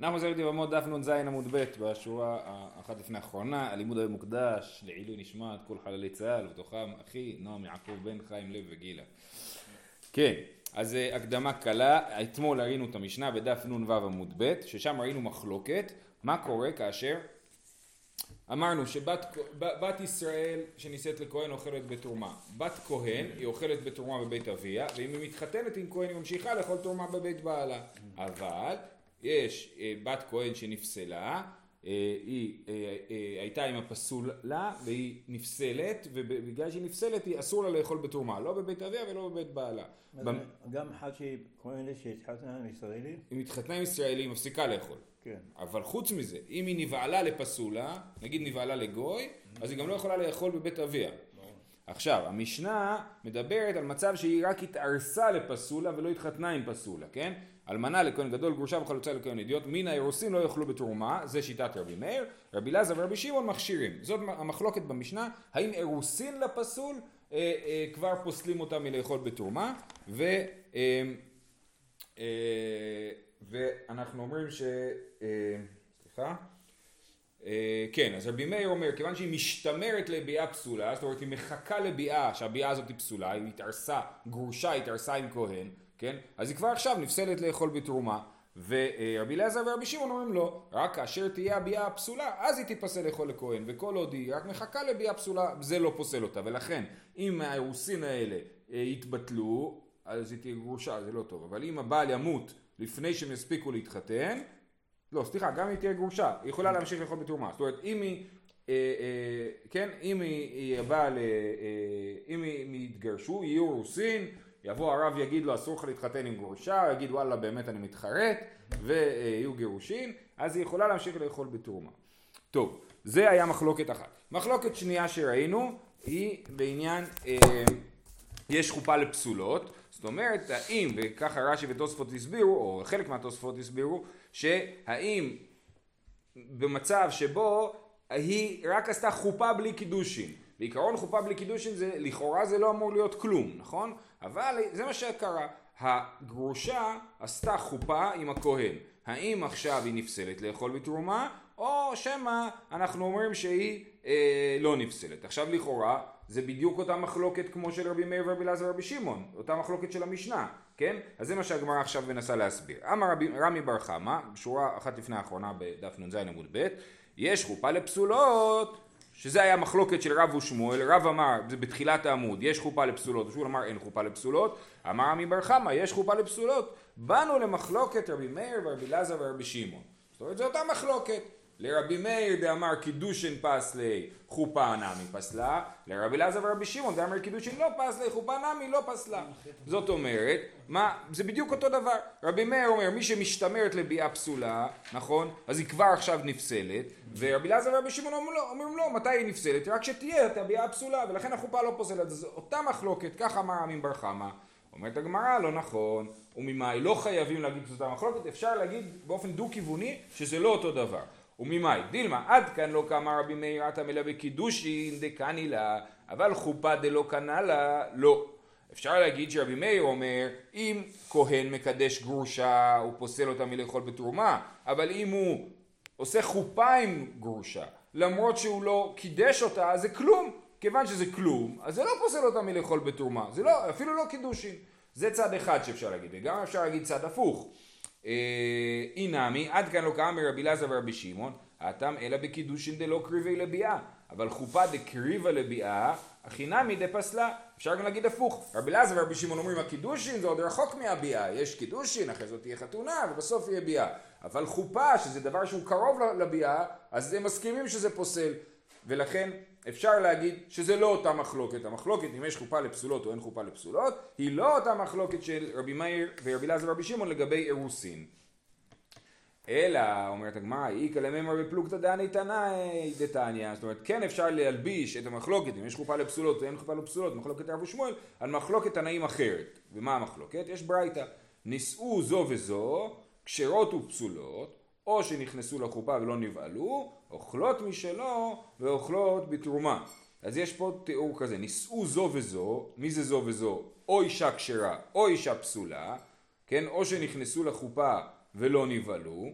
אנחנו מסתכלים לבמות דף נ"ז עמוד ב' בשורה האחת לפני האחרונה, הלימוד היום מוקדש לעילוי נשמת כל חללי צה"ל, ובתוכם אחי נועם יעקב בן חיים לב וגילה. כן, אז אה, הקדמה קלה, אתמול ראינו את המשנה בדף נ"ו עמוד ב', ששם ראינו מחלוקת, מה קורה כאשר אמרנו שבת בת ישראל שנישאת לכהן אוכלת בתרומה. בת כהן היא אוכלת בתרומה בבית אביה, ואם היא מתחתנת עם כהן היא ממשיכה לאכול תרומה בבית בעלה. אבל יש אה, בת כהן שנפסלה, אה, היא אה, הייתה עם הפסול לה והיא נפסלת ובגלל שהיא נפסלת היא אסור לה לאכול בתרומה לא בבית אביה ולא בבית בעלה. גם אחת שהיא כהנת שהתחתנה עם ישראלי? אם התחתנה עם ישראלי היא מפסיקה לאכול. כן. אבל חוץ מזה אם היא נבעלה לפסולה נגיד נבעלה לגוי אז היא גם לא יכולה לאכול בבית אביה. עכשיו, המשנה מדברת על מצב שהיא רק התארסה לפסולה ולא התחתנה עם פסולה, כן? אלמנה לכהן גדול, גרושה וחלוצה לכהן אידיוט, מן האירוסין לא יאכלו בתרומה, זה שיטת רבי מאיר, רבי אלעזר ורבי שמעון מכשירים. זאת המחלוקת במשנה, האם אירוסין לפסול אה, אה, כבר פוסלים אותה מלאכול בתרומה, ו, אה, אה, ואנחנו אומרים ש... אה, סליחה? אה, כן, אז רבי מאיר אומר, כיוון שהיא משתמרת לביאה פסולה, זאת אומרת היא מחכה לביאה שהביאה הזאת היא פסולה, היא התארסה, גרושה התארסה עם כהן, כן? אז היא כבר עכשיו נפסלת לאכול בתרומה. ורבי אליעזר ורבי שמעון אומרים לא, רק כאשר תהיה הביאה הפסולה, אז היא תיפסל לאכול לכהן, וכל עוד היא רק מחכה לביאה פסולה, זה לא פוסל אותה, ולכן אם האירוסין האלה אה, יתבטלו, אז היא תהיה גרושה, זה לא טוב, אבל אם הבעל ימות לפני שהם יספיקו להתחתן, לא, סליחה, גם אם היא תהיה גרושה, היא יכולה להמשיך לאכול בתרומה, זאת אומרת אם היא אה, אה, כן, אם היא באה, אה, אם הם יתגרשו, יהיו רוסין, יבוא הרב יגיד לו אסור לך להתחתן עם גרושה, יגיד וואלה באמת אני מתחרט ויהיו גירושין, אז היא יכולה להמשיך לאכול בתרומה. טוב, זה היה מחלוקת אחת. מחלוקת שנייה שראינו היא בעניין אה, יש חופה לפסולות, זאת אומרת האם, וככה רש"י ותוספות הסבירו, או חלק מהתוספות הסבירו, שהאם במצב שבו היא רק עשתה חופה בלי קידושין. בעיקרון חופה בלי קידושין זה, לכאורה זה לא אמור להיות כלום, נכון? אבל זה מה שקרה. הגרושה עשתה חופה עם הכהן. האם עכשיו היא נפסלת לאכול בתרומה, או שמא אנחנו אומרים שהיא אה, לא נפסלת. עכשיו לכאורה זה בדיוק אותה מחלוקת כמו של רבי מאיר ורבי אלעזר ורבי שמעון, אותה מחלוקת של המשנה, כן? אז זה מה שהגמרא עכשיו מנסה להסביר. אמר רבי, רמי בר חמא, שורה אחת לפני האחרונה בדף נ"ז עמוד ב', יש חופה לפסולות שזה היה מחלוקת של רב ושמואל, רב אמר, זה בתחילת העמוד, יש חופה לפסולות, ושמואל אמר אין חופה לפסולות, אמר עמי בר חמא, יש חופה לפסולות, באנו למחלוקת רבי מאיר ורבי אלעזר ורבי שמעון. זאת אומרת, זו אותה מחלוקת. לרבי מאיר דאמר קידושין פסלי חופה נמי פסלה, לרבי אלעזר ורבי שמעון דאמר קידושין לא פסלי חופה נמי לא פסלה. זאת אומרת, מה, זה בדיוק אותו דבר. רבי מאיר אומר מי שמשתמרת לביאה פסולה, נכון? אז היא כבר עכשיו נפסלת, ורבי אלעזר ורבי שמעון אומרים לא, אומרים לא, מתי היא נפסלת? רק שתהיה את הביאה הפסולה, ולכן החופה לא פוסלת. אז אותה מחלוקת, ככה אמר עמים בר חמא. אומרת הגמרא לא נכון, וממאי לא חייבים להגיד שזאת המחלוקת, אפשר להגיד באופן דו-כיווני שזה לא אותו דבר. וממאי? דילמה עד כאן לא קמה רבי מאיר עתה מלא בקידושין דקני לה אבל חופה דלא קנה לה לא. אפשר להגיד שרבי מאיר אומר אם כהן מקדש גרושה הוא פוסל אותה מלאכול בתרומה אבל אם הוא עושה חופה עם גרושה למרות שהוא לא קידש אותה זה כלום. כיוון שזה כלום אז זה לא פוסל אותה מלאכול בתרומה זה לא אפילו לא קידושין. זה צד אחד שאפשר להגיד וגם אפשר להגיד צד הפוך אי נמי, עד כאן לא קם מרבי אלעזר ורבי שמעון, האטם אלא בקידושין דלא קריבי לביאה, אבל חופה דקריבה לביאה, הכי נמי דפסלה. אפשר גם להגיד הפוך, רבי אלעזר ורבי שמעון אומרים הקידושין זה עוד רחוק מהביאה, יש קידושין, אחרי זאת תהיה חתונה ובסוף יהיה ביאה, אבל חופה שזה דבר שהוא קרוב לביאה, אז הם מסכימים שזה פוסל, ולכן אפשר להגיד שזה לא אותה מחלוקת, המחלוקת אם יש חופה לפסולות או אין חופה לפסולות, היא לא אותה מחלוקת של רבי מאיר ורבי אלעזר ורבי שמעון לגבי אירוסין. אלא, אומרת הגמרא, איכא למימר בפלוגתא דני תנאי דתניא, זאת אומרת כן אפשר להלביש את המחלוקת אם יש חופה לפסולות או אין חופה לפסולות, מחלוקת רב ושמואל, על מחלוקת תנאים אחרת. ומה המחלוקת? יש ברייתא, נישאו זו וזו, כשרות ופסולות, או שנכנסו לחופה ולא נבהלו, אוכלות משלו ואוכלות בתרומה. אז יש פה תיאור כזה, נישאו זו וזו, מי זה זו וזו? או אישה כשרה או אישה פסולה, כן? או שנכנסו לחופה ולא נבהלו,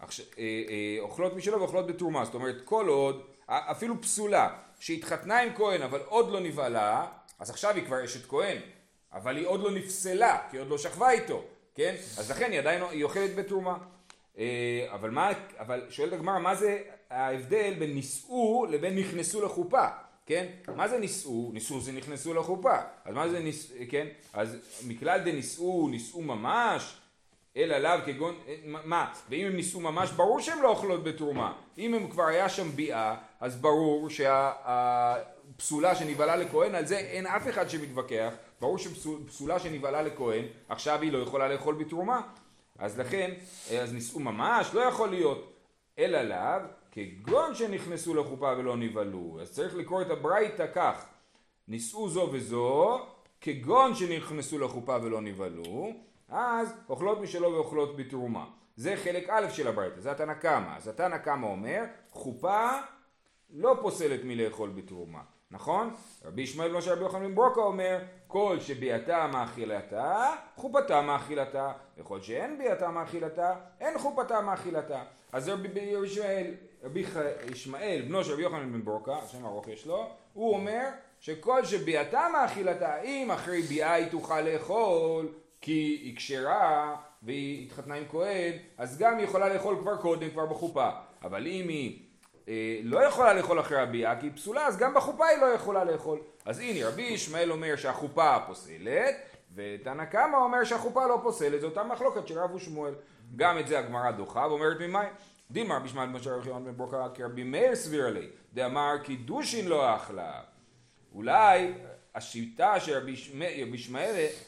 אה, אה, אוכלות משלו ואוכלות בתרומה, זאת אומרת כל עוד, אפילו פסולה, שהתחתנה עם כהן אבל עוד לא נבהלה, אז עכשיו היא כבר אשת כהן, אבל היא עוד לא נפסלה, כי היא עוד לא שכבה איתו, כן? אז לכן היא עדיין, היא אוכלת בתרומה. אה, אבל מה, אבל שואלת הגמרא, מה זה ההבדל בין נישאו לבין נכנסו לחופה? כן? מה זה נישאו? נישאו זה נכנסו לחופה. אז מה זה נישאו, כן? אז מכלל דנישאו, נישאו ממש, אלא לאו כגון, מה? ואם הם נישאו ממש, ברור שהם לא אוכלות בתרומה. אם הם כבר היה שם ביאה, אז ברור שהפסולה שנבהלה לכהן, על זה אין אף אחד שמתווכח. ברור שפסולה שנבהלה לכהן, עכשיו היא לא יכולה לאכול בתרומה. אז לכן, אז נישאו ממש, לא יכול להיות. אלא לאו, כגון שנכנסו לחופה ולא נבהלו. אז צריך לקרוא את הברייתא כך, נישאו זו וזו, כגון שנכנסו לחופה ולא נבהלו, אז אוכלות משלו ואוכלות בתרומה. זה חלק א' של הברייתא, זה התנא קמא. אז התנא קמא אומר, חופה לא פוסלת מלאכול בתרומה, נכון? רבי ישמעאל של רבי יוחנן ברוקה אומר, כל שביאתה מאכילתה, חופתה מאכילתה, וכל שאין ביאתה מאכילתה, אין חופתה מאכילתה. אז רבי ישמעאל, רבי ישמעאל, בנו של רבי יוחנן בן ברוקה, שם ארוך יש לו, הוא אומר שכל שביאתה מאכילתה, אם אחרי ביאה היא תוכל לאכול, כי היא כשרה והיא התחתנה עם כהן, אז גם היא יכולה לאכול כבר קודם, כבר בחופה. אבל אם היא לא יכולה לאכול אחרי הביאה, כי היא פסולה, אז גם בחופה היא לא יכולה לאכול. אז הנה, רבי ישמעאל אומר שהחופה פוסלת, ותנא קמא אומר שהחופה לא פוסלת, זו אותה מחלוקת של רב ושמואל. גם את זה הגמרא דוחה ואומרת ממאי. דילמה רבי ישמעאל בן רבי יוחנן בן ברוקה כרבי מאיר סביר לי, דאמר קידושין לא אכלה. אולי השיטה של רבי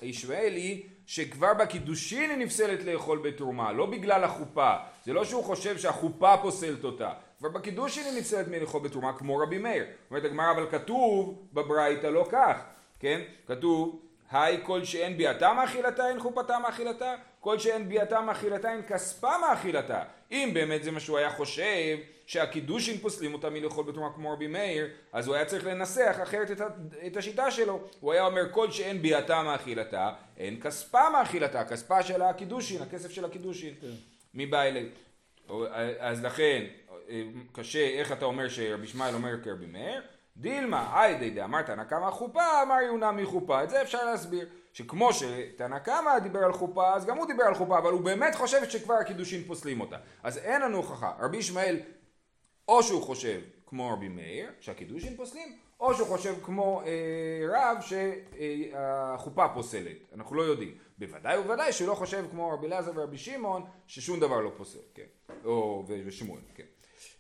ישמעאל היא שכבר בקידושין היא נפסלת לאכול בתרומה, לא בגלל החופה. זה לא שהוא חושב שהחופה פוסלת אותה. כבר בקידושין היא נפסלת מלאכול בתרומה כמו רבי מאיר. אומרת הגמרא אבל כתוב בברייתא לא כך, כן? כתוב היי כל שאין ביאתה מאכילתה אין חופתה מאכילתה כל שאין ביאתה מאכילתה אין כספה מאכילתה אם באמת זה מה שהוא היה חושב שהקידושין פוסלים אותה מלאכול בתרומה כמו רבי מאיר אז הוא היה צריך לנסח אחרת את, את השיטה שלו הוא היה אומר כל שאין ביאתה מאכילתה אין כספה מאכילתה כספה של הקידושין הכסף של הקידושין כן. אליי אז לכן קשה איך אתה אומר שרבי ישמעאל אומר כרבי מאיר דילמה, היידי דאמרת תנא קמא חופה, אמר יונה מחופה. את זה אפשר להסביר. שכמו שתנא קמא דיבר על חופה, אז גם הוא דיבר על חופה, אבל הוא באמת חושב שכבר הקידושין פוסלים אותה. אז אין לנו הוכחה. רבי ישמעאל, או שהוא חושב כמו רבי מאיר, שהקידושין פוסלים, או שהוא חושב כמו אה, רב שהחופה אה, פוסלת. אנחנו לא יודעים. בוודאי ובוודאי שהוא לא חושב כמו רבי אלעזר ורבי שמעון, ששום דבר לא פוסל, כן. או ושמואל, כן.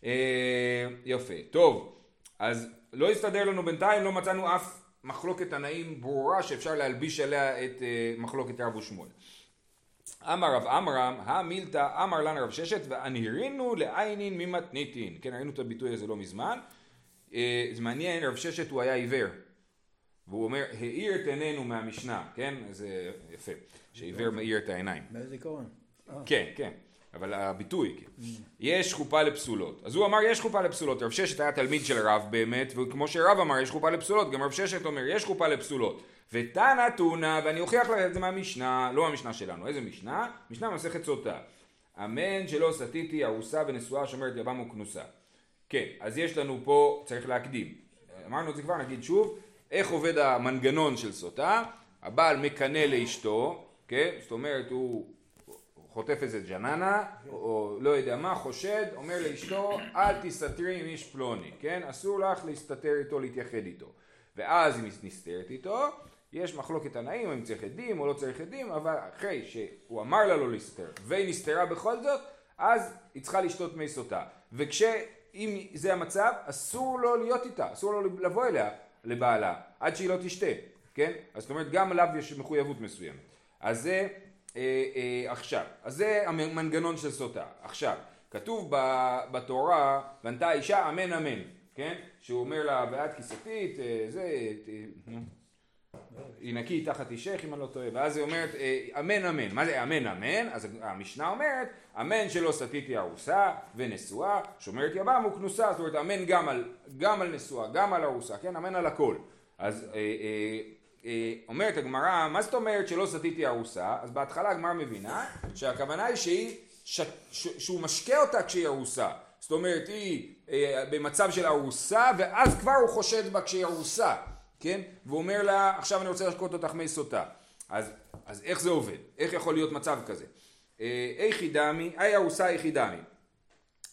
אה, יפה. טוב, אז לא הסתדר לנו בינתיים, לא מצאנו אף מחלוקת תנאים ברורה שאפשר להלביש עליה את uh, מחלוקת רב ושמואל. אמר רב עמרם, המילתא אמר לנו רב ששת והנהרינו לעיינין ממתניתין. כן, ראינו את הביטוי הזה לא מזמן. Uh, זה מעניין, רב ששת הוא היה עיוור. והוא אומר, האיר את עינינו מהמשנה, כן? זה יפה, שעיוור מאיר את העיניים. מהזיכרון. כן, כן. אבל הביטוי, כן. יש חופה לפסולות. אז הוא אמר יש חופה לפסולות, רב ששת היה תלמיד של רב באמת, וכמו שרב אמר יש חופה לפסולות, גם רב ששת אומר יש חופה לפסולות. ותנא תונא, ואני אוכיח לך את זה מהמשנה, לא מהמשנה שלנו, איזה משנה? משנה מסכת סוטה. אמן שלא סטיתי ארוסה ונשואה שומרת יבם וכנוסה. כן, אז יש לנו פה, צריך להקדים. אמרנו את זה כבר, נגיד שוב, איך עובד המנגנון של סוטה, הבעל מקנא לאשתו, כן? זאת אומרת הוא חוטף איזה ג'ננה, או לא יודע מה, חושד, אומר לאשתו, אל תסתתרי עם איש פלוני, כן? אסור לך להסתתר איתו, להתייחד איתו. ואז היא נסתרת איתו, יש מחלוקת תנאים, אם צריך עדים או לא צריך עדים, אבל אחרי שהוא אמר לה לא להסתתר, והיא נסתרה בכל זאת, אז היא צריכה לשתות מי סוטה. וכשאם זה המצב, אסור לו להיות איתה, אסור לו לבוא אליה, לבעלה, עד שהיא לא תשתה, כן? אז זאת אומרת, גם עליו יש מחויבות מסוימת. אז זה עכשיו, אז זה המנגנון של סוטה. עכשיו, כתוב בתורה, בנתה אישה אמן אמן, כן? שהוא אומר לה, ואת כיסתית, אה, זה, היא נקי תחת אישך אם אני לא טועה, ואז היא אומרת אמן אמן, מה זה אמן אמן? אז המשנה אומרת אמן שלא סטיתי ארוסה ונשואה, שומרת יבם וכנוסה, זאת אומרת אמן גם על, גם על נשואה, גם על ארוסה, כן? אמן על הכל. אז אה, אה, אה, אומרת הגמרא, מה זאת אומרת שלא סטיתי ארוסה? אז בהתחלה הגמרא מבינה שהכוונה היא שהיא ש, ש, שהוא משקה אותה כשהיא ארוסה. זאת אומרת, היא אה, במצב של ארוסה, ואז כבר הוא חושד בה כשהיא ארוסה, כן? והוא אומר לה, עכשיו אני רוצה להשקות אותך מי סוטה. אז, אז איך זה עובד? איך יכול להיות מצב כזה? אה, איכי דמי, אי ארוסה איכי דמי.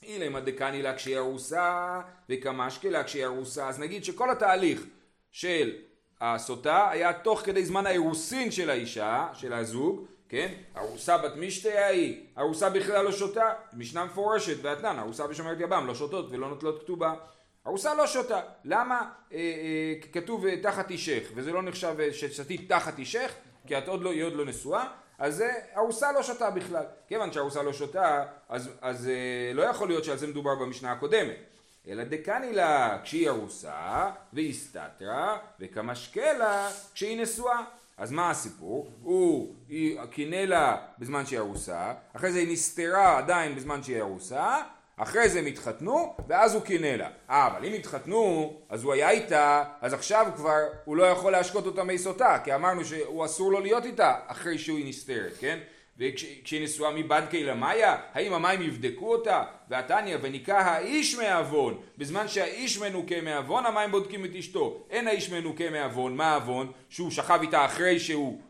אילמה דקני לה כשהיא ארוסה, וקמשקה לה כשהיא ארוסה. אז נגיד שכל התהליך של הסוטה היה תוך כדי זמן האירוסין של האישה, של הזוג, כן? ארוסה בת משתה ההיא, ארוסה בכלל לא שותה, משנה מפורשת ואתנן, ארוסה בשומרת יבם לא שותות ולא נוטלות כתובה. ארוסה לא שותה, למה אה, אה, כתוב אה, תחת אישך, וזה לא נחשב אה, ששתית תחת אישך, כי את עוד לא, היא עוד לא נשואה, אז זה ארוסה לא שותה בכלל. כיוון שארוסה לא שותה, אז, אז אה, לא יכול להיות שעל זה מדובר במשנה הקודמת. אלא דקני לה כשהיא ארוסה, והסתתרה, וכמשקה לה כשהיא נשואה. אז מה הסיפור? הוא קינא לה בזמן שהיא ארוסה, אחרי זה היא נסתרה עדיין בזמן שהיא ארוסה, אחרי זה הם התחתנו, ואז הוא קינא לה. אה, אבל אם התחתנו, אז הוא היה איתה, אז עכשיו כבר הוא לא יכול להשקות אותה מי סוטה, כי אמרנו שהוא אסור לו להיות איתה אחרי שהיא נסתרת, כן? וכשהיא נשואה מבדקי למאיה, האם המים יבדקו אותה? והתניא, וניקה האיש מעוון, בזמן שהאיש מנוקה מעוון, המים בודקים את אשתו. אין האיש מנוקה מעוון, מה העוון? שהוא שכב איתה אחרי שהוא,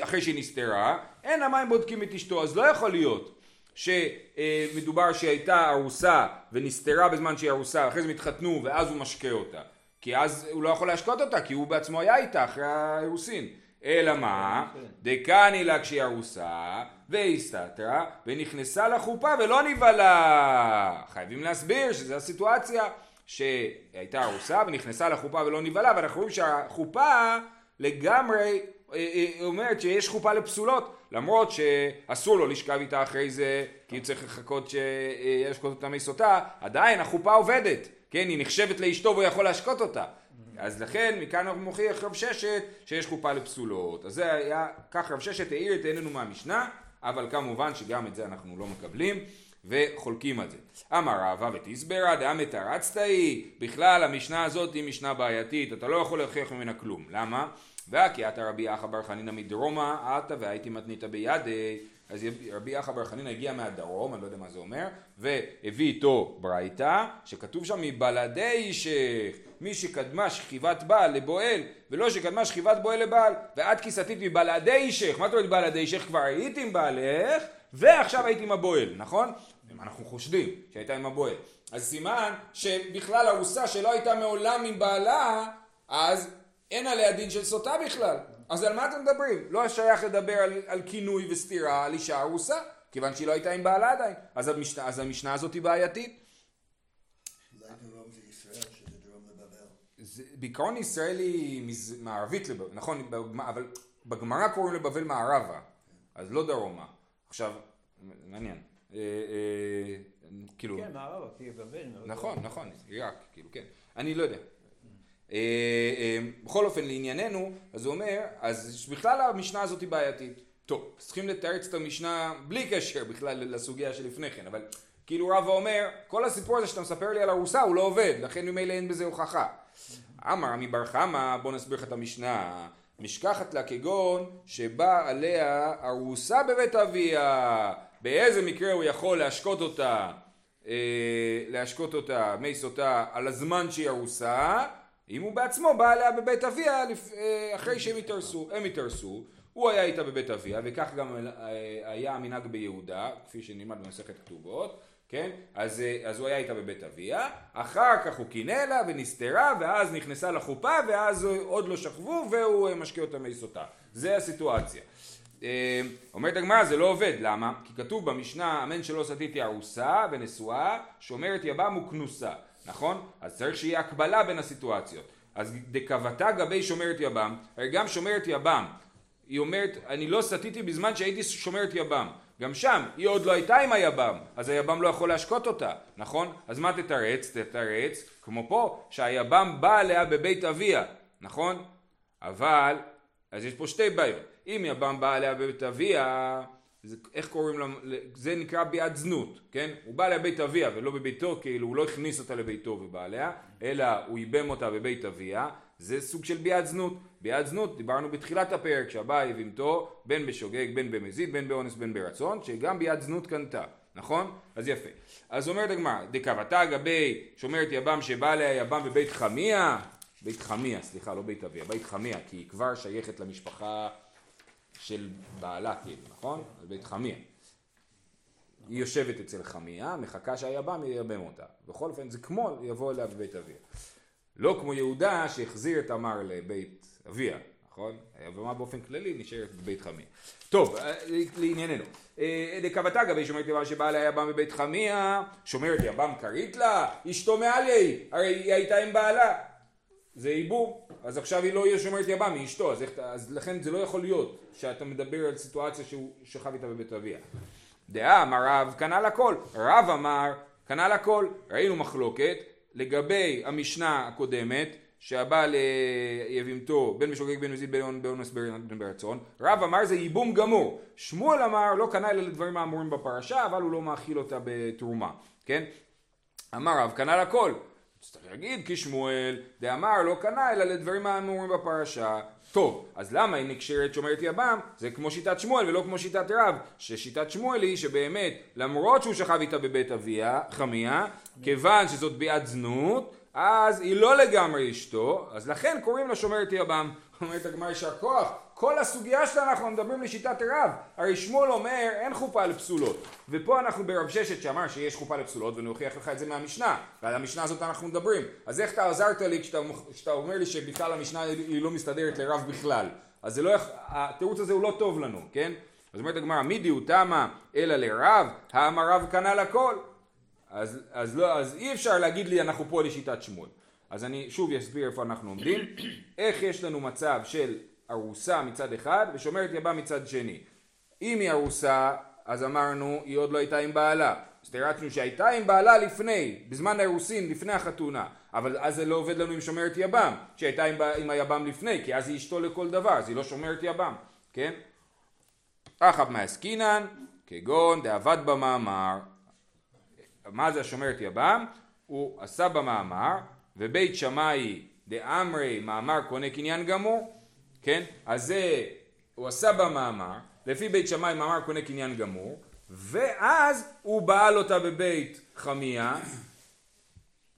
אחרי שהיא נסתרה, אין המים בודקים את אשתו, אז לא יכול להיות שמדובר שהיא הייתה ארוסה ונסתרה בזמן שהיא ארוסה, אחרי זה מתחתנו ואז הוא משקה אותה. כי אז הוא לא יכול להשקות אותה, כי הוא בעצמו היה איתה אחרי האירוסין. אלא מה? דקני לה כשהיא ארוסה, והסתתרה, ונכנסה לחופה ולא נבהלה. חייבים להסביר שזו הסיטואציה שהייתה ארוסה ונכנסה לחופה ולא נבהלה, ואנחנו רואים שהחופה לגמרי אה, אה, אומרת שיש חופה לפסולות, למרות שאסור לו לשכב איתה אחרי זה, כי צריך לחכות שישקוט אותה מסוטה, עדיין החופה עובדת, כן, היא נחשבת לאשתו והוא יכול להשקוט אותה. אז לכן מכאן מוכיח רב ששת שיש חופה לפסולות. אז זה היה, כך רב ששת העיר את עינינו מהמשנה, אבל כמובן שגם את זה אנחנו לא מקבלים וחולקים על זה. אמר רבא ותסברה דאם מתרצת היא, בכלל המשנה הזאת היא משנה בעייתית, אתה לא יכול להוכיח ממנה כלום. למה? והכי רבי אחא בר חנינא מדרומה, עתה והייתי מתנית בידי. אז רבי אחא בר חנינא הגיע מהדרום, אני לא יודע מה זה אומר, והביא איתו ברייתא, שכתוב שם מבלעדי אישך, מי שקדמה שכיבת בעל לבועל, ולא שקדמה שכיבת בועל לבעל, ואת כיסתית מבלעדי אישך, מה זאת אומרת בלעדי אישך? כבר הייתי עם בעלך, ועכשיו הייתי עם הבועל, נכון? אנחנו חושדים שהייתה עם הבועל. אז סימן שבכלל ארוסה שלא הייתה מעולם עם בעלה, אז אין עליה דין של סוטה בכלל. אז על מה אתם מדברים? לא שייך לדבר על, על כינוי וסתירה על אישה ארוסה, כיוון שהיא לא הייתה עם בעלה עדיין. אז המשנה, אז המשנה הזאת היא בעייתית. בעיקרון ישראל היא מערבית לבבל, נכון, אבל בגמרא קוראים לבבל מערבה, אז לא דרומה. עכשיו, מעניין. אה, אה, כאילו... כן, מערבה, כי בבל... נכון, נכון, עיראק, כאילו, כן. אני לא יודע. אה, בכל אופן, לענייננו, אז הוא אומר, אז בכלל המשנה הזאת היא בעייתית. טוב, צריכים לתרץ את המשנה בלי קשר בכלל לסוגיה שלפני כן, אבל כאילו רבא אומר, כל הסיפור הזה שאתה מספר לי על ארוסה הוא לא עובד, לכן ממילא אין בזה הוכחה. אמר עמי בר חמא, בוא נסביר לך את המשנה. משכחת לה כגון שבא עליה ארוסה בבית אביה. באיזה מקרה הוא יכול להשקות אותה, אה, להשקות אותה, מי סוטה, על הזמן שהיא ארוסה, אם הוא בעצמו בא עליה בבית אביה אה, אחרי שהם התארסו. הם התארסו, הוא היה איתה בבית אביה, וכך גם אה, היה המנהג ביהודה, כפי שנלמד במסכת כתובות. כן? אז, אה, אז הוא היה איתה בבית אביה, אחר כך הוא קינא לה ונסתרה, ואז נכנסה לחופה, ואז עוד לא שכבו, והוא משקיע אותה מיסותה. זה הסיטואציה. אומרת הגמרא זה לא עובד, למה? כי כתוב במשנה אמן שלא סטיתי ארוסה ונשואה, שומרת יבם וכנוסה, נכון? אז צריך שיהיה הקבלה בין הסיטואציות. אז דקבתה גבי שומרת יבם, הרי גם שומרת יבם, היא אומרת אני לא סטיתי בזמן שהייתי שומרת יבם, גם שם היא עוד לא הייתה עם היבם, אז היבם לא יכול להשקות אותה, נכון? אז מה תתרץ? תתרץ, כמו פה, שהיבם בא עליה בבית אביה, נכון? אבל, אז יש פה שתי בעיות. אם יבם בא עליה בבית אביה, זה, איך קוראים לה, זה נקרא ביד זנות, כן? הוא בא לבית אביה ולא בביתו, כאילו הוא לא הכניס אותה לביתו ובא עליה, אלא הוא ייבם אותה בבית אביה, זה סוג של ביאת זנות. ביאת זנות, דיברנו בתחילת הפרק, שהבא יבימתו, בין בשוגג, בין במזיד, בין באונס, בין ברצון, שגם ביאת זנות קנתה, נכון? אז יפה. אז אומרת הגמרא, דקבתה גבי שומרת יבם שבא עליה יבם בבית חמיה, בית חמיה, סליחה, לא בית אביה, בית חמיה, כי היא כבר שייכת למשפחה של בעלה, כאילו, נכון? בית חמיה. היא יושבת אצל חמיה, מחכה שהיבם ייבם אותה. בכל אופן זה כמו יבוא אליה בבית אביה. לא כמו יהודה שהחזיר את תמר לבית אביה, נכון? היבמה באופן כללי נשארת בבית חמיה. טוב, אה, לענייננו. אה, דקבתה גבי שומרת יבם שבאה לה יבם בבית חמיה, שומרת יבם כרית לה, אשתו מעלי, הרי היא הייתה עם בעלה. זה ייבום, אז עכשיו היא לא יהיה שומרת יבם, היא אשתו, אז, אז לכן זה לא יכול להיות שאתה מדבר על סיטואציה שהוא שכב איתה בבית אביה. דעה אמר רב כנ"ל הכל, רב אמר כנ"ל הכל, ראינו מחלוקת לגבי המשנה הקודמת שהבעל יבימתו בין משוגג בין מזיד בין באונס בין ברצון רב אמר זה ייבום גמור. שמואל אמר לא קנה אלא לדברים האמורים בפרשה אבל הוא לא מאכיל אותה בתרומה. כן? אמר רב כנ"ל הכל צריך להגיד כי שמואל דאמר לא קנה אלא לדברים האמורים בפרשה טוב, אז למה היא נקשרת שומרת יבם? זה כמו שיטת שמואל ולא כמו שיטת רב, ששיטת שמואל היא שבאמת למרות שהוא שכב איתה בבית אביה, חמיה, כיוון שזאת ביאת זנות, אז היא לא לגמרי אשתו, אז לכן קוראים לה שומרת יבם. אומרת הגמרא יישר כוח, כל הסוגיה שלנו אנחנו מדברים לשיטת רב, הרי שמואל אומר אין חופה לפסולות, ופה אנחנו ברב ששת שאמר שיש חופה לפסולות ואני אוכיח לך את זה מהמשנה, ועל המשנה הזאת אנחנו מדברים, אז איך אתה עזרת לי כשאתה, אומר לי שבכלל המשנה היא לא מסתדרת לרב בכלל, אז זה לא, התירוץ הזה הוא לא טוב לנו, כן? אז אומרת הגמרא, מי דיוטמה אלא לרב, האמר רב כנ"ל הכל. אז, אז, לא, אז אי אפשר להגיד לי אנחנו פה לשיטת שמואל. אז אני שוב אסביר איפה אנחנו עומדים. איך יש לנו מצב של ארוסה מצד אחד ושומרת יבם מצד שני. אם היא ארוסה, אז אמרנו, היא עוד לא הייתה עם בעלה. אז תירצנו שהייתה עם בעלה לפני, בזמן האירוסין, לפני החתונה. אבל אז זה לא עובד לנו עם שומרת יבם, שהייתה עם, עם היבם לפני, כי אז היא אשתו לכל דבר, אז היא לא שומרת יבם, כן? אחאב מעסקינן, כגון דאבד במאמר. מה זה השומרת יבם? הוא עשה במאמר, ובית שמאי דאמרי מאמר קונה קניין גמור, כן? אז זה הוא עשה במאמר, לפי בית שמאי מאמר קונה קניין גמור, ואז הוא בעל אותה בבית חמיה,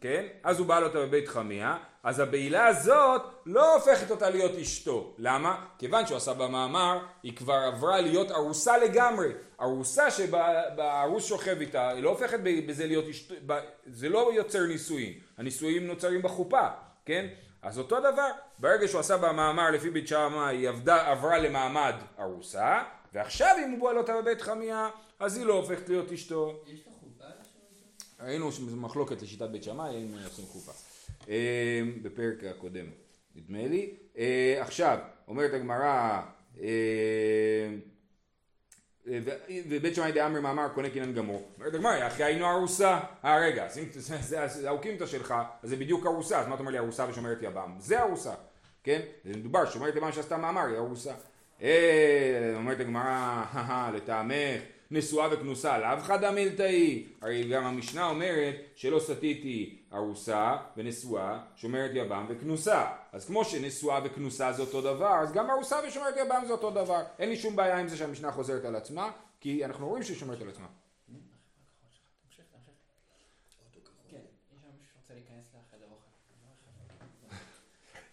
כן? אז הוא בעל אותה בבית חמיה, אז הבעילה הזאת לא הופכת אותה להיות אשתו. למה? כיוון שהוא עשה במאמר, היא כבר עברה להיות ארוסה לגמרי. ארוסה שבארוס שוכב איתה, היא לא הופכת בזה להיות אשתו, זה לא יוצר נישואים. הנישואים נוצרים בחופה, כן? אז אותו דבר, ברגע שהוא עשה במאמר לפי בית שמאי היא עבדה, עברה למעמד ארוסה, ועכשיו אם הוא בועל אותה בבית חמיה, אז היא לא הופכת להיות אשתו. יש לך חופה? ראינו מחלוקת לשיטת בית שמאי, האם עושים חופה. אה, בפרק הקודם, נדמה לי. אה, עכשיו, אומרת הגמרא, אה, ובית שמאי דאמר מאמר קונה קינן גמור. אומרת הגמרא, אחי היינו ארוסה. אה רגע, זה האוקימתא שלך, אז זה בדיוק ארוסה, אז מה אתה אומר לי ארוסה ושומרת יבם? זה ארוסה, כן? זה מדובר, שומרת יבם שעשתה מאמר היא ארוסה. אומרת הגמרא, לטעמך נשואה וכנוסה לאו חדא מילתאי, הרי גם המשנה אומרת שלא סטיתי ארוסה ונשואה, שומרת יבם וכנוסה. אז כמו שנשואה וכנוסה זה אותו דבר, אז גם ארוסה ושומרת יבם זה אותו דבר. אין לי שום בעיה עם זה שהמשנה חוזרת על עצמה, כי אנחנו רואים שהיא שומרת על עצמה.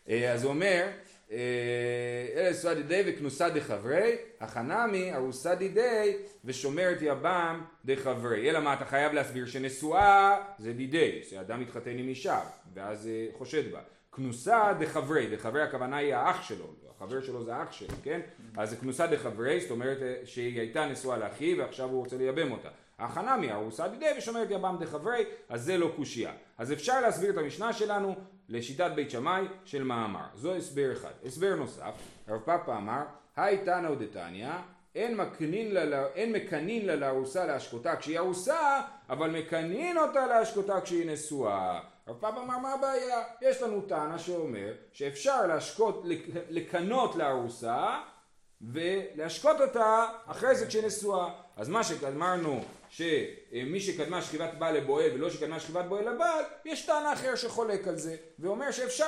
אה, אז הוא אומר אלה סואה דידי וכנוסה דחברי, החנמי ארוסה דידי ושומרת יבם דחברי. אלא מה אתה חייב להסביר שנשואה זה דידי, שאדם מתחתן עם אישה ואז חושד בה. כנוסה דחברי, דחברי הכוונה היא האח שלו, החבר שלו זה האח שלו, כן? אז זה כנוסה דחברי, זאת אומרת שהיא הייתה נשואה לאחי ועכשיו הוא רוצה לייבם אותה. החנמי ארוסה דידי ושומרת יבם דחברי, אז זה לא קושייה. אז אפשר להסביר את המשנה שלנו לשיטת בית שמאי של מאמר. זו הסבר אחד. הסבר נוסף, רב פאפה אמר, היי תנא דתניא, אין מקנין לה, אין מקנין לה לארוסה להשקותה כשהיא ארוסה, אבל מקנין אותה להשקותה כשהיא נשואה. רב פאפה אמר מה הבעיה? יש לנו טענה שאומר שאפשר להשקות, לקנות לארוסה ולהשקות אותה אחרי זה כשנשואה. אז מה שאמרנו שמי שקדמה שכיבת בעל לבועל ולא שקדמה שכיבת בועל לבעל, יש טענה אחר שחולק על זה, ואומר שאפשר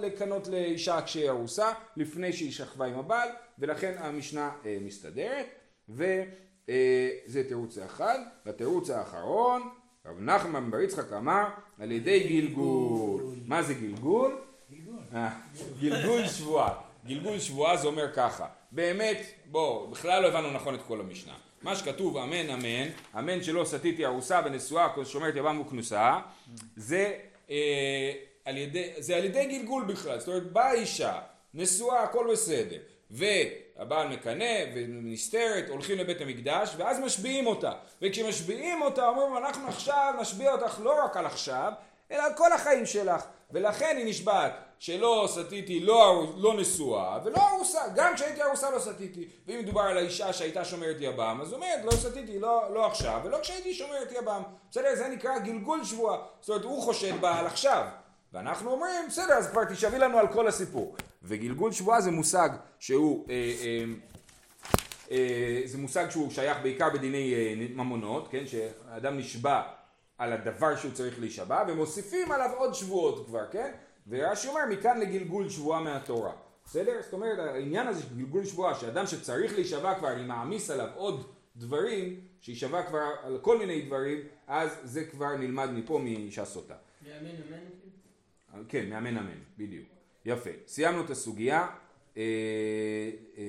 לקנות, לאישה כשהיא ארוסה לפני שהיא שכבה עם הבעל, ולכן המשנה אה, מסתדרת, וזה אה, תירוץ אחד. והתירוץ האחרון, רב נחמן בר יצחק אמר, על ידי גלגול. מה זה גלגול? אה, גלגול שבועה. גלגול שבועה זה אומר ככה, באמת, בוא, בכלל לא הבנו נכון את כל המשנה. מה שכתוב אמן אמן, אמן שלא סטיתי ארוסה ונשואה שומרת יבם וכנוסה, זה, אה, על ידי, זה על ידי גלגול בכלל, זאת אומרת באה אישה, נשואה, הכל בסדר, והבעל מקנא ונסתרת, הולכים לבית המקדש ואז משביעים אותה, וכשמשביעים אותה אומרים אנחנו עכשיו נשביע אותך לא רק על עכשיו, אלא על כל החיים שלך, ולכן היא נשבעת שלא סטיתי לא, לא נשואה ולא ארוסה, גם כשהייתי ארוסה לא סטיתי. ואם מדובר על האישה שהייתה שומרת יבם, אז אומרת לא סטיתי לא, לא עכשיו ולא כשהייתי שומרת יבם. בסדר, זה נקרא גלגול שבועה. זאת אומרת, הוא חושד בה על עכשיו. ואנחנו אומרים, בסדר, אז כבר תשאבי לנו על כל הסיפור. וגלגול שבועה זה מושג שהוא, אה, אה, אה, זה מושג שהוא שייך בעיקר בדיני אה, ממונות, כן, שאדם נשבע על הדבר שהוא צריך להישבע, ומוסיפים עליו עוד שבועות כבר, כן? ורש"י אומר מכאן לגלגול שבועה מהתורה. בסדר? זאת אומרת העניין הזה של גלגול שבועה, שאדם שצריך להישבע כבר, אני מעמיס עליו עוד דברים, שישבע כבר על כל מיני דברים, אז זה כבר נלמד מפה סוטה. מאמן אמן? כן, מאמן אמן, בדיוק. יפה. סיימנו את הסוגיה, אה, אה,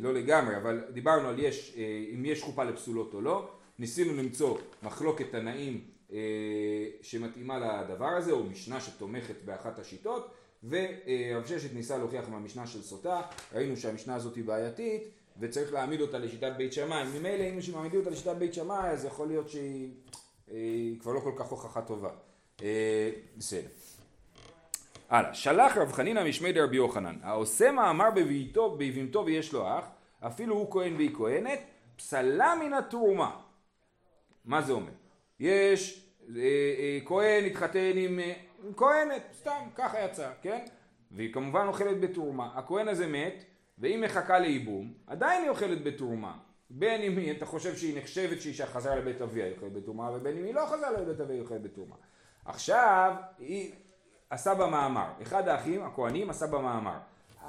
לא לגמרי, אבל דיברנו על יש, אה, אם יש חופה לפסולות או לא. ניסינו למצוא מחלוקת תנאים אה, שמתאימה לדבר הזה, או משנה שתומכת באחת השיטות, ורב ששת ניסה להוכיח מהמשנה של סוטה, ראינו שהמשנה הזאת היא בעייתית, וצריך להעמיד אותה לשיטת בית שמאי. ממילא אם מעמידים אותה לשיטת בית שמאי, אז יכול להיות שהיא אה, כבר לא כל כך הוכחה טובה. אה, בסדר. הלאה, שלח רב חנינא משמי דרבי יוחנן, העושה מאמר בביתו ויש לו אח, אפילו הוא כהן והיא כהנת, פסלה מן התרומה. מה זה אומר? יש אה, אה, כהן התחתן עם, אה, כהנת, סתם, ככה יצא, כן? והיא כמובן אוכלת בתרומה. הכהן הזה מת, והיא מחכה לייבום, עדיין היא אוכלת בתרומה. בין אם היא, אתה חושב שהיא נחשבת שהיא חזרה לבית אביה, היא אוכלת בתרומה, ובין אם היא לא חזרה לבית אביה, היא אוכלת בתרומה. עכשיו, היא עשה במאמר. אחד האחים, הכהנים, עשה במאמר.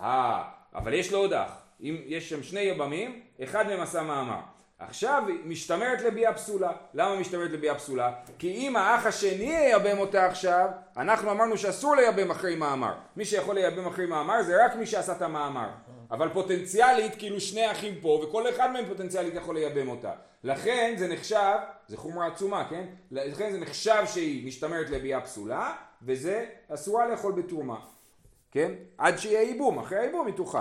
אה, אבל יש לו עוד אח. אם יש שם שני יבמים, אחד מהם עשה מאמר. עכשיו משתמרת לביאה פסולה. למה משתמרת לביאה פסולה? כי אם האח השני ייבם אותה עכשיו, אנחנו אמרנו שאסור לייבם אחרי מאמר. מי שיכול לייבם אחרי מאמר זה רק מי שעשה את המאמר. אבל פוטנציאלית, כאילו שני אחים פה, וכל אחד מהם פוטנציאלית יכול לייבם אותה. לכן זה נחשב, זה חומרה עצומה, כן? לכן זה נחשב שהיא משתמרת לביאה פסולה, וזה אסורה לאכול בתרומה. כן? עד שיהיה ייבום, אחרי הייבום היא תאכל.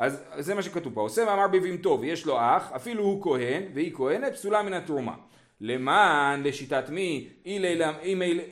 אז זה מה שכתוב פה, עושה מאמר ביבמתו ויש לו אח, אפילו הוא כהן והיא כהנת, פסולה מן התרומה. למען לשיטת מי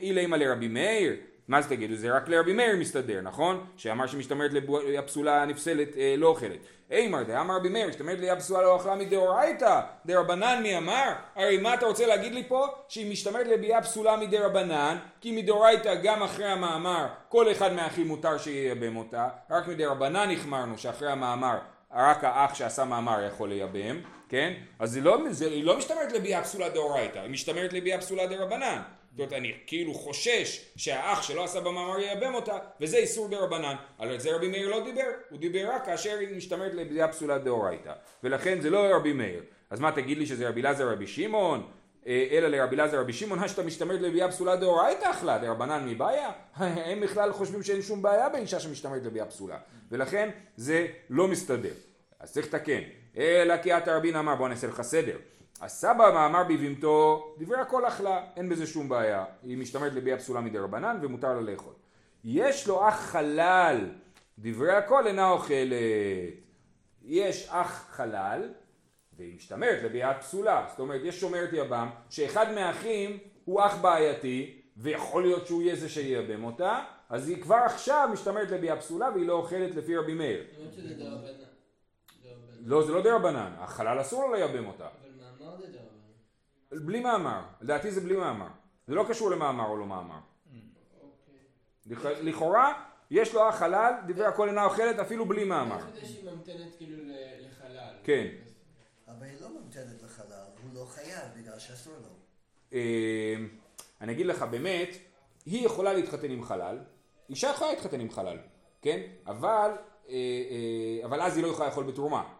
אילימה לרבי מאיר מה זה תגידו? זה רק לרבי מאיר מסתדר, נכון? שאמר שמשתמרת לפסולה נפסלת אה, לא אוכלת. אימר דאמר רבי מאיר, משתמרת לפסולה לא אכלה מדאורייתא, דרבנן מי אמר? הרי מה אתה רוצה להגיד לי פה? שהיא משתמרת לביאה פסולה מדרבנן, כי מדאורייתא גם אחרי המאמר כל אחד מהאחים מותר שייבם אותה, רק מדרבנן החמרנו שאחרי המאמר רק האח שעשה מאמר יכול לייבם, כן? אז היא לא, לא משתמרת לביאה פסולה דאורייתא, היא משתמרת לביאה פסולה דרבנן. זאת אומרת, אני כאילו חושש שהאח שלא עשה במאמר ייבם אותה, וזה איסור דרבנן. על זה רבי מאיר לא דיבר, הוא דיבר רק כאשר היא משתמרת לבדיעה פסולה דאורייתא. ולכן זה לא רבי מאיר. אז מה תגיד לי שזה רבי אלעזר רבי שמעון? אה, אלא לרבי אלעזר רבי שמעון, שאתה משתמרת לביאה פסולה דאורייתא אכלה, דרבנן מבעיה? הם בכלל חושבים שאין שום בעיה באישה שמשתמרת לביאה פסולה. ולכן זה לא מסתדר. אז צריך לתקן. אלא כי עתה רבין אמר, בוא נעשה לך סדר. הסבא מאמר בבהמתו, דברי הכל אכלה, אין בזה שום בעיה. היא משתמרת לביאה פסולה מדי רבנן ומותר לה לאכול. יש לו אח חלל, דברי הכל אינה אוכלת. יש אח חלל, והיא משתמרת לביאה פסולה. זאת אומרת, יש שומרת יבם, שאחד מהאחים הוא אח בעייתי, ויכול להיות שהוא יהיה זה שייבם אותה, אז היא כבר עכשיו משתמרת לביאה פסולה והיא לא אוכלת לפי רבי מאיר. לא, זה לא דה רבנן, החלל אסור לו לייבם אותה. בלי מאמר, לדעתי זה בלי מאמר. זה לא קשור למאמר או לא מאמר. לכאורה, יש לו אח חלל, דברי הכל אינה אוכלת אפילו בלי מאמר. איך יודע שהיא ממתנת כאילו ל- לחלל? כן. אבל היא לא ממתנת לחלל, הוא לא חייב בגלל שאסור לו. אה, אני אגיד לך באמת, היא יכולה להתחתן עם חלל, אישה יכולה להתחתן עם חלל, כן? אבל, אה, אה, אבל אז היא לא יכולה לאכול בתרומה.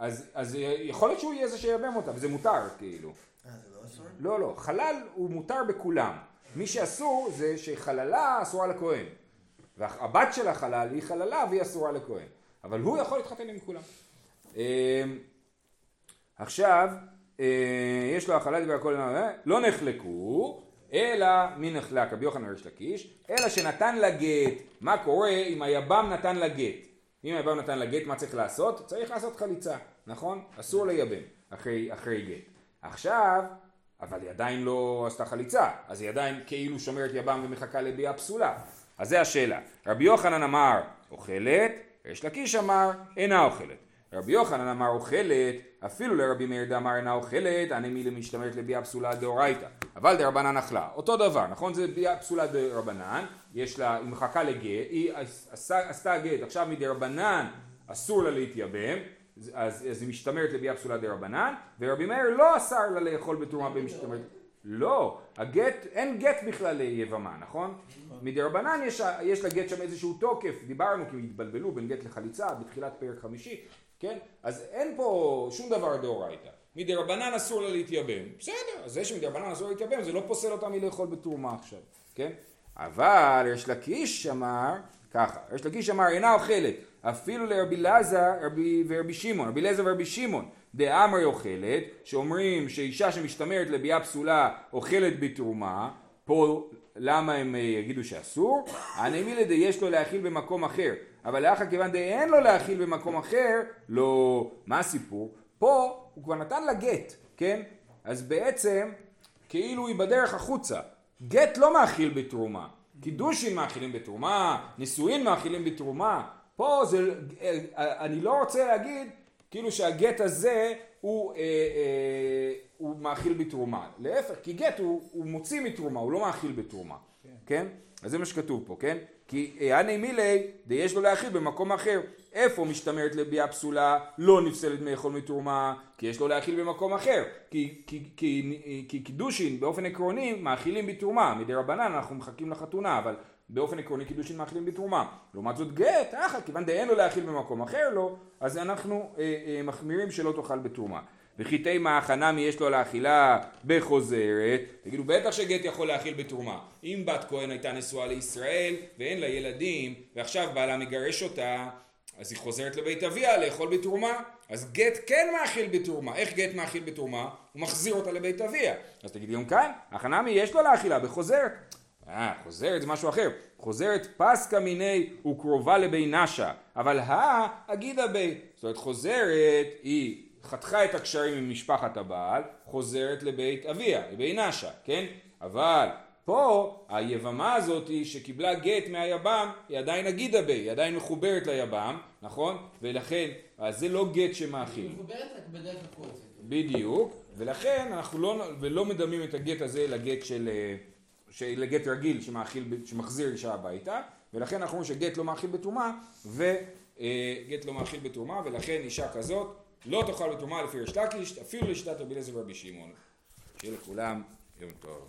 אז, אז יכול להיות שהוא יהיה זה שיבם אותה, וזה מותר כאילו. אה, זה לא אסור? לא, לא, חלל הוא מותר בכולם. מי שאסור זה שחללה אסורה לכהן. והבת של החלל היא חללה והיא אסורה לכהן. אבל הוא יכול להתחתן עם כולם. אה, עכשיו, אה, יש לו החלל והכל, אה, לא נחלקו, אלא מי נחלק? רבי יוחנן ריש לקיש, אלא שנתן לה גט. מה קורה אם היבם נתן לה גט? אם היבם נתן לה גט, מה צריך לעשות? צריך לעשות חליצה, נכון? אסור לייבם אחרי, אחרי גט. עכשיו, אבל היא עדיין לא עשתה חליצה, אז היא עדיין כאילו שומרת יבם ומחכה לביאה פסולה. אז זה השאלה. רבי יוחנן אמר, אוכלת, ריש לקיש אמר, אינה אוכלת. רבי יוחנן אמר אוכלת, אפילו לרבי מאיר דאמר אינה אוכלת, אני מי למשתמרת לביאה פסולה דאורייתא. אבל דרבנן אכלה. אותו דבר, נכון? זה ביאה פסולה דרבנן, יש לה, היא מחכה לגט, היא עשתה גט, עכשיו מדרבנן אסור לה להתייבם, אז, אז היא משתמרת לביאה פסולה דרבנן, ורבי מאיר לא אסר לה לאכול בתרומה במשתמרת. לא, הגט, אין גט בכלל ליבמה, נכון? מדרבנן יש, יש לגט שם איזשהו תוקף, דיברנו כי התבלבלו בין גט לחליצה בתחילת פרק חמישי, כן? אז אין פה שום דבר דאורייתא. מדרבנן אסור לה להתייבם, בסדר, אז זה שמדרבנן אסור לה להתייבם זה לא פוסל אותה מלאכול בתרומה עכשיו, כן? אבל יש לקיש אמר, ככה, יש לקיש אמר אינה אוכלת, אפילו לרבי אלעזר רבי- ורבי שמעון, רבי אליעזר ורבי שמעון, דאמרי אוכלת, שאומרים שאישה שמשתמרת לביאה פסולה אוכלת בתרומה, פה למה הם אה, יגידו שאסור? הנמילה דיש לו להאכיל במקום אחר, אבל לאחר כיוון דאין לו להאכיל במקום אחר, לא... מה הסיפור? פה הוא כבר נתן לה גט, כן? אז בעצם כאילו היא בדרך החוצה. גט לא מאכיל בתרומה. קידושין מאכילים בתרומה, נישואין מאכילים בתרומה. פה זה, אה, אני לא רוצה להגיד כאילו שהגט הזה הוא, אה, אה, הוא מאכיל בתרומה. להפך, כי גט הוא, הוא מוציא מתרומה, הוא לא מאכיל בתרומה. כן? אז זה מה שכתוב פה, כן? כי הני מילי יש לו להאכיל במקום אחר. איפה משתמרת לביאה פסולה לא נפסלת מאכול מתרומה? כי יש לו להאכיל במקום אחר. כי קידושין באופן עקרוני מאכילים בתרומה. מדי רבנן אנחנו מחכים לחתונה, אבל באופן עקרוני קידושין מאכילים בתרומה. לעומת זאת גט, אחא, כיוון דאין לו להאכיל במקום אחר לו, אז אנחנו אה, אה, מחמירים שלא תאכל בתרומה. וכי תימא הכנמי יש לו לאכילה בחוזרת, תגידו בטח שגט יכול להאכיל בתרומה. אם בת כהן הייתה נשואה לישראל ואין לה ילדים ועכשיו בעלה מגרש אותה אז היא חוזרת לבית אביה לאכול בתרומה אז גט כן מאכיל בתרומה. איך גט מאכיל בתרומה? הוא מחזיר אותה לבית אביה. אז תגיד גם כאן, הכנמי יש לו לאכילה בחוזרת. אה, חוזרת זה משהו אחר. חוזרת פסקה מיני וקרובה לבי נשה, אבל הא אגידה בי. זאת אומרת חוזרת היא חתכה את הקשרים עם משפחת הבעל, חוזרת לבית אביה, לבי נשה, כן? אבל פה היבמה הזאת שקיבלה גט מהיבם היא עדיין אגידה בי, היא עדיין מחוברת ליבם, נכון? ולכן, אז זה לא גט שמאכיל. היא מחוברת רק בדרך החוצה. בדיוק, ולכן אנחנו לא, ולא מדמים את הגט הזה לגט של, אה, של לגט רגיל שמאכיל, שמחזיר אישה הביתה, ולכן אנחנו אומרים שגט לא מאכיל בתרומה, וגט לא מאכיל בתרומה, ולכן אישה כזאת לא תאכל בתרומה לפי ריש לקיש, אפילו לשיטת רבי אליעזר ורבי שמעון. שיהיה לכולם יום טוב.